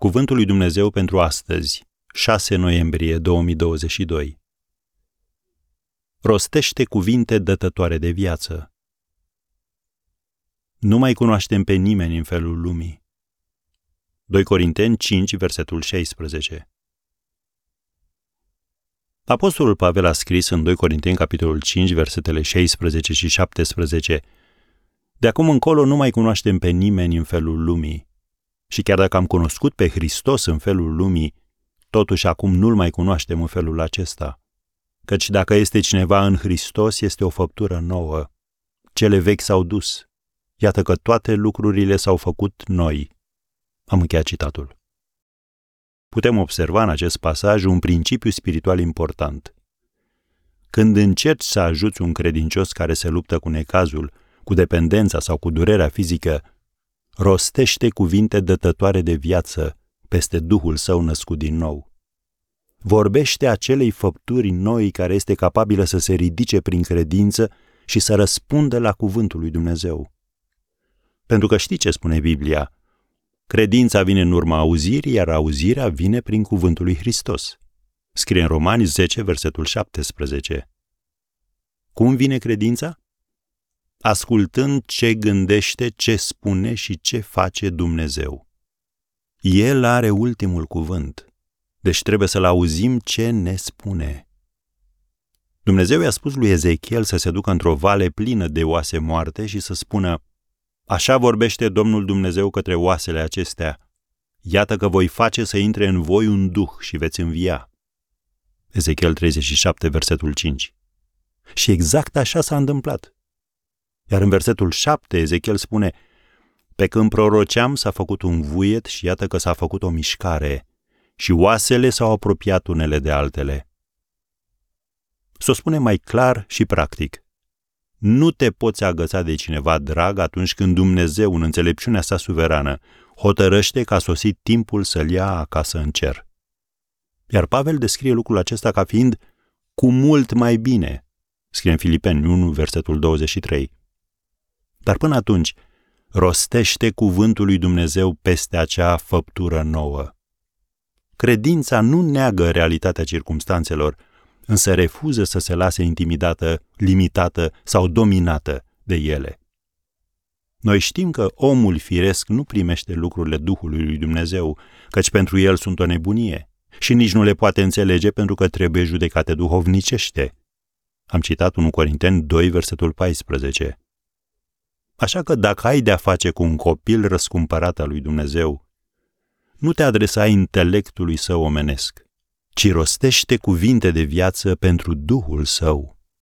Cuvântul lui Dumnezeu pentru astăzi, 6 noiembrie 2022. Rostește cuvinte dătătoare de viață. Nu mai cunoaștem pe nimeni în felul lumii. 2 Corinteni 5, versetul 16. Apostolul Pavel a scris în 2 Corinteni, capitolul 5, versetele 16 și 17, De acum încolo nu mai cunoaștem pe nimeni în felul lumii. Și chiar dacă am cunoscut pe Hristos în felul lumii, totuși acum nu-L mai cunoaștem în felul acesta. Căci dacă este cineva în Hristos, este o făptură nouă. Cele vechi s-au dus. Iată că toate lucrurile s-au făcut noi. Am încheiat citatul. Putem observa în acest pasaj un principiu spiritual important. Când încerci să ajuți un credincios care se luptă cu necazul, cu dependența sau cu durerea fizică, rostește cuvinte dătătoare de viață peste Duhul său născut din nou. Vorbește acelei făpturi noi care este capabilă să se ridice prin credință și să răspundă la cuvântul lui Dumnezeu. Pentru că știi ce spune Biblia? Credința vine în urma auzirii, iar auzirea vine prin cuvântul lui Hristos. Scrie în Romani 10, versetul 17. Cum vine credința? Ascultând ce gândește, ce spune și ce face Dumnezeu. El are ultimul cuvânt, deci trebuie să-l auzim ce ne spune. Dumnezeu i-a spus lui Ezechiel să se ducă într-o vale plină de oase moarte și să spună, Așa vorbește Domnul Dumnezeu către oasele acestea, iată că voi face să intre în voi un duh și veți învia. Ezechiel 37, versetul 5. Și exact așa s-a întâmplat. Iar în versetul 7, Ezechiel spune, Pe când proroceam s-a făcut un vuiet și iată că s-a făcut o mișcare și oasele s-au apropiat unele de altele. Să o spune mai clar și practic. Nu te poți agăța de cineva drag atunci când Dumnezeu, în înțelepciunea sa suverană, hotărăște că a sosit timpul să-l ia acasă în cer. Iar Pavel descrie lucrul acesta ca fiind cu mult mai bine, scrie în Filipeni 1, versetul 23. Dar până atunci, rostește cuvântul lui Dumnezeu peste acea făptură nouă. Credința nu neagă realitatea circumstanțelor, însă refuză să se lase intimidată, limitată sau dominată de ele. Noi știm că omul firesc nu primește lucrurile Duhului lui Dumnezeu, căci pentru el sunt o nebunie și nici nu le poate înțelege pentru că trebuie judecate duhovnicește. Am citat 1 Corinteni 2, versetul 14. Așa că dacă ai de-a face cu un copil răscumpărat al lui Dumnezeu, nu te adresa intelectului său omenesc, ci rostește cuvinte de viață pentru Duhul său.